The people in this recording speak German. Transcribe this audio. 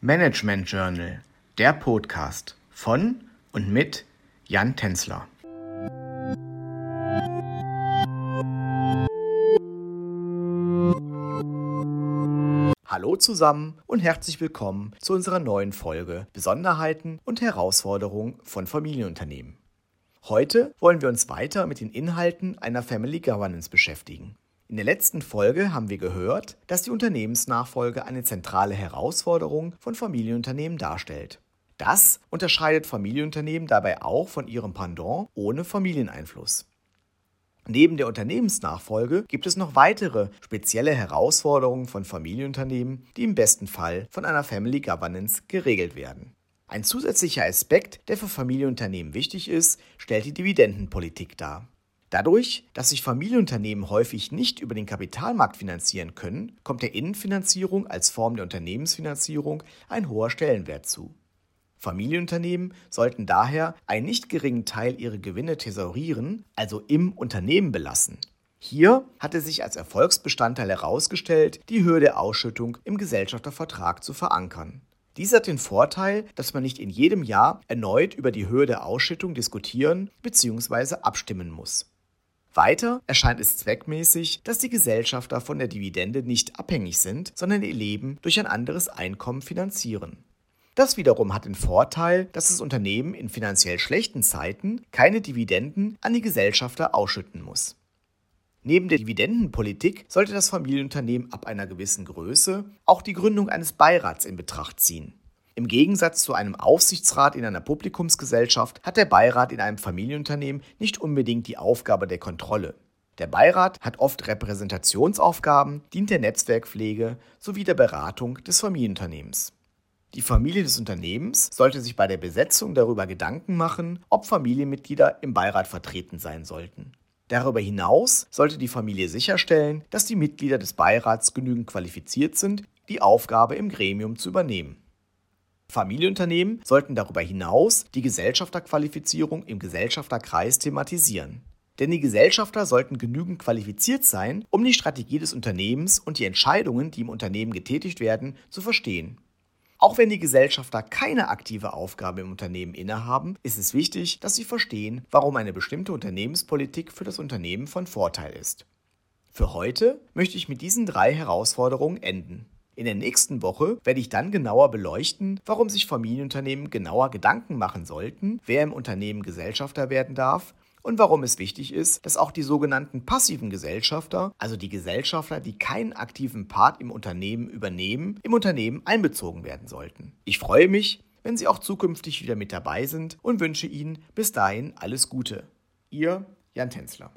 Management Journal, der Podcast von und mit Jan Tenzler. Hallo zusammen und herzlich willkommen zu unserer neuen Folge Besonderheiten und Herausforderungen von Familienunternehmen. Heute wollen wir uns weiter mit den Inhalten einer Family Governance beschäftigen. In der letzten Folge haben wir gehört, dass die Unternehmensnachfolge eine zentrale Herausforderung von Familienunternehmen darstellt. Das unterscheidet Familienunternehmen dabei auch von ihrem Pendant ohne Familieneinfluss. Neben der Unternehmensnachfolge gibt es noch weitere spezielle Herausforderungen von Familienunternehmen, die im besten Fall von einer Family Governance geregelt werden. Ein zusätzlicher Aspekt, der für Familienunternehmen wichtig ist, stellt die Dividendenpolitik dar. Dadurch, dass sich Familienunternehmen häufig nicht über den Kapitalmarkt finanzieren können, kommt der Innenfinanzierung als Form der Unternehmensfinanzierung ein hoher Stellenwert zu. Familienunternehmen sollten daher einen nicht geringen Teil ihrer Gewinne thesaurieren, also im Unternehmen belassen. Hier hatte sich als Erfolgsbestandteil herausgestellt, die Höhe der Ausschüttung im Gesellschaftervertrag zu verankern. Dies hat den Vorteil, dass man nicht in jedem Jahr erneut über die Höhe der Ausschüttung diskutieren bzw. abstimmen muss. Weiter erscheint es zweckmäßig, dass die Gesellschafter von der Dividende nicht abhängig sind, sondern ihr Leben durch ein anderes Einkommen finanzieren. Das wiederum hat den Vorteil, dass das Unternehmen in finanziell schlechten Zeiten keine Dividenden an die Gesellschafter ausschütten muss. Neben der Dividendenpolitik sollte das Familienunternehmen ab einer gewissen Größe auch die Gründung eines Beirats in Betracht ziehen. Im Gegensatz zu einem Aufsichtsrat in einer Publikumsgesellschaft hat der Beirat in einem Familienunternehmen nicht unbedingt die Aufgabe der Kontrolle. Der Beirat hat oft Repräsentationsaufgaben, dient der Netzwerkpflege sowie der Beratung des Familienunternehmens. Die Familie des Unternehmens sollte sich bei der Besetzung darüber Gedanken machen, ob Familienmitglieder im Beirat vertreten sein sollten. Darüber hinaus sollte die Familie sicherstellen, dass die Mitglieder des Beirats genügend qualifiziert sind, die Aufgabe im Gremium zu übernehmen. Familienunternehmen sollten darüber hinaus die Gesellschafterqualifizierung im Gesellschafterkreis thematisieren. Denn die Gesellschafter sollten genügend qualifiziert sein, um die Strategie des Unternehmens und die Entscheidungen, die im Unternehmen getätigt werden, zu verstehen. Auch wenn die Gesellschafter keine aktive Aufgabe im Unternehmen innehaben, ist es wichtig, dass sie verstehen, warum eine bestimmte Unternehmenspolitik für das Unternehmen von Vorteil ist. Für heute möchte ich mit diesen drei Herausforderungen enden. In der nächsten Woche werde ich dann genauer beleuchten, warum sich Familienunternehmen genauer Gedanken machen sollten, wer im Unternehmen Gesellschafter werden darf und warum es wichtig ist, dass auch die sogenannten passiven Gesellschafter, also die Gesellschafter, die keinen aktiven Part im Unternehmen übernehmen, im Unternehmen einbezogen werden sollten. Ich freue mich, wenn Sie auch zukünftig wieder mit dabei sind und wünsche Ihnen bis dahin alles Gute. Ihr Jan Tänzler.